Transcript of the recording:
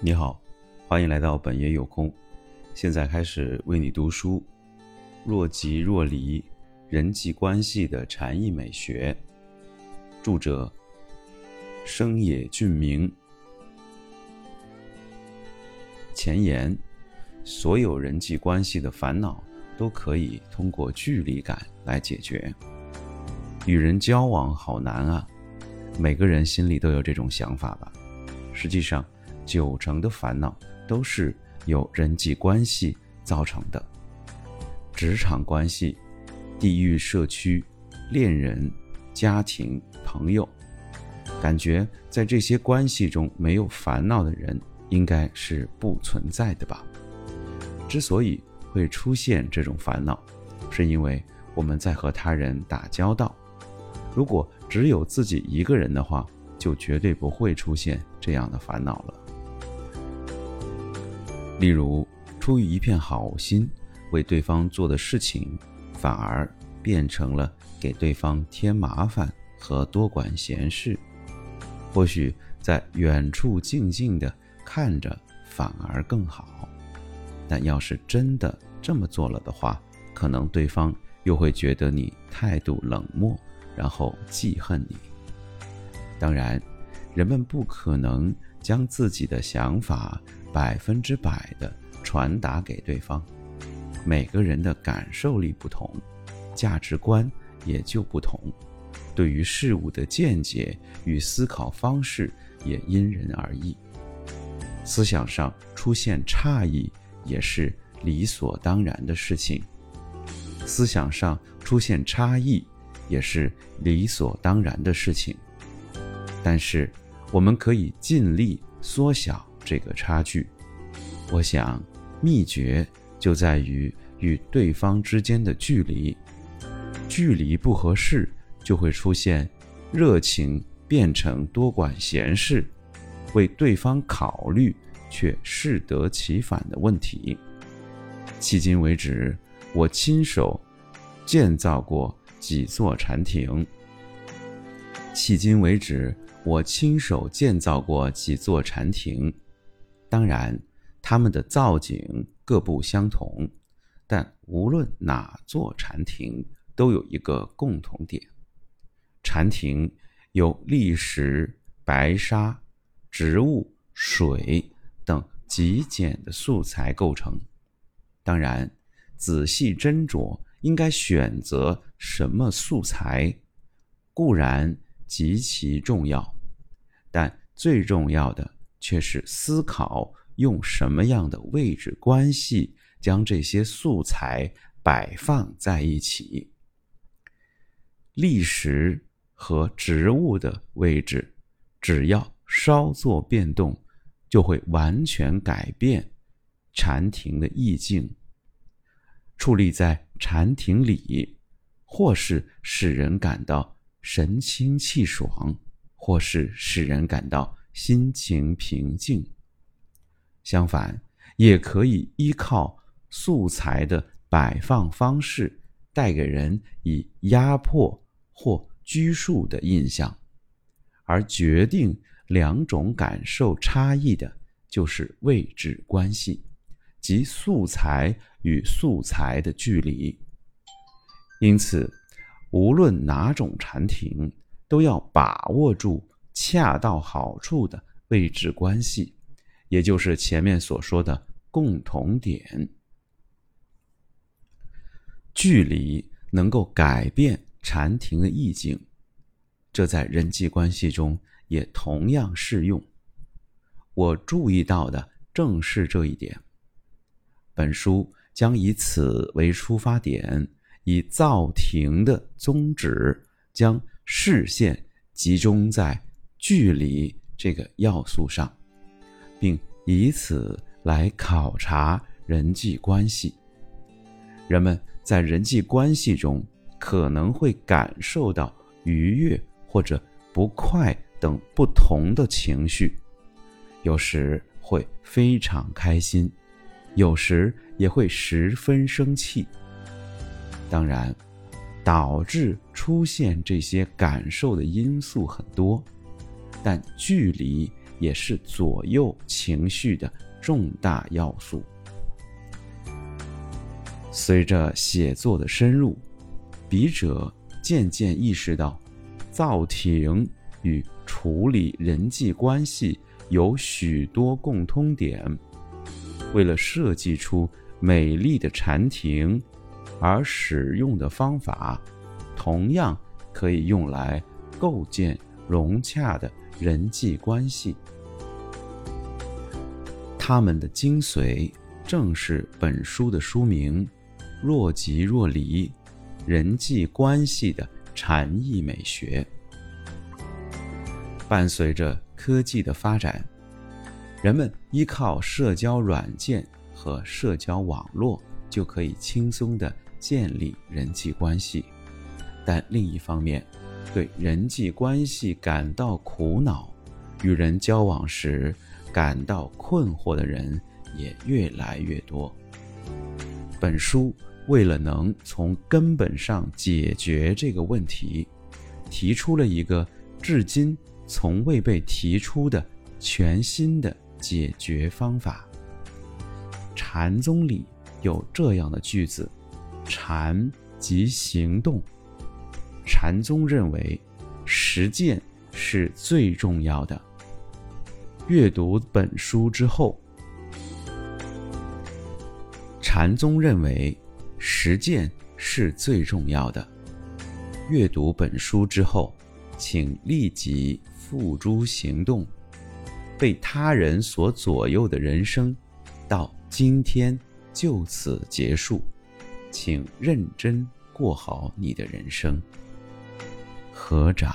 你好，欢迎来到本爷有空。现在开始为你读书。若即若离，人际关系的禅意美学。著者：生野俊明。前言：所有人际关系的烦恼都可以通过距离感来解决。与人交往好难啊，每个人心里都有这种想法吧？实际上。九成的烦恼都是由人际关系造成的，职场关系、地域社区、恋人、家庭、朋友，感觉在这些关系中没有烦恼的人应该是不存在的吧？之所以会出现这种烦恼，是因为我们在和他人打交道。如果只有自己一个人的话，就绝对不会出现这样的烦恼了。例如，出于一片好心为对方做的事情，反而变成了给对方添麻烦和多管闲事。或许在远处静静的看着，反而更好。但要是真的这么做了的话，可能对方又会觉得你态度冷漠，然后记恨你。当然，人们不可能将自己的想法。百分之百的传达给对方，每个人的感受力不同，价值观也就不同，对于事物的见解与思考方式也因人而异。思想上出现差异也是理所当然的事情，思想上出现差异也是理所当然的事情。但是，我们可以尽力缩小。这个差距，我想秘诀就在于与对方之间的距离。距离不合适，就会出现热情变成多管闲事，为对方考虑却适得其反的问题。迄今为止，我亲手建造过几座禅亭。迄今为止，我亲手建造过几座禅亭。当然，他们的造景各不相同，但无论哪座禅亭，都有一个共同点：禅亭由砾石、白沙、植物、水等极简的素材构成。当然，仔细斟酌应该选择什么素材，固然极其重要，但最重要的。却是思考用什么样的位置关系将这些素材摆放在一起。历史和植物的位置，只要稍作变动，就会完全改变禅庭的意境。矗立在禅庭里，或是使人感到神清气爽，或是使人感到。心情平静。相反，也可以依靠素材的摆放方式，带给人以压迫或拘束的印象。而决定两种感受差异的，就是位置关系，即素材与素材的距离。因此，无论哪种禅庭，都要把握住。恰到好处的位置关系，也就是前面所说的共同点。距离能够改变禅庭的意境，这在人际关系中也同样适用。我注意到的正是这一点。本书将以此为出发点，以造庭的宗旨，将视线集中在。距离这个要素上，并以此来考察人际关系。人们在人际关系中可能会感受到愉悦或者不快等不同的情绪，有时会非常开心，有时也会十分生气。当然，导致出现这些感受的因素很多。但距离也是左右情绪的重大要素。随着写作的深入，笔者渐渐意识到，造亭与处理人际关系有许多共通点。为了设计出美丽的禅庭，而使用的方法，同样可以用来构建融洽的人际关系。他们的精髓正是本书的书名。若即若离，人际关系的禅意美学。伴随着科技的发展，人们依靠社交软件和社交网络就可以轻松地建立人际关系。但另一方面，对人际关系感到苦恼、与人交往时感到困惑的人也越来越多。本书。为了能从根本上解决这个问题，提出了一个至今从未被提出的全新的解决方法。禅宗里有这样的句子：“禅即行动。”禅宗认为，实践是最重要的。阅读本书之后，禅宗认为。实践是最重要的。阅读本书之后，请立即付诸行动。被他人所左右的人生，到今天就此结束。请认真过好你的人生。合掌。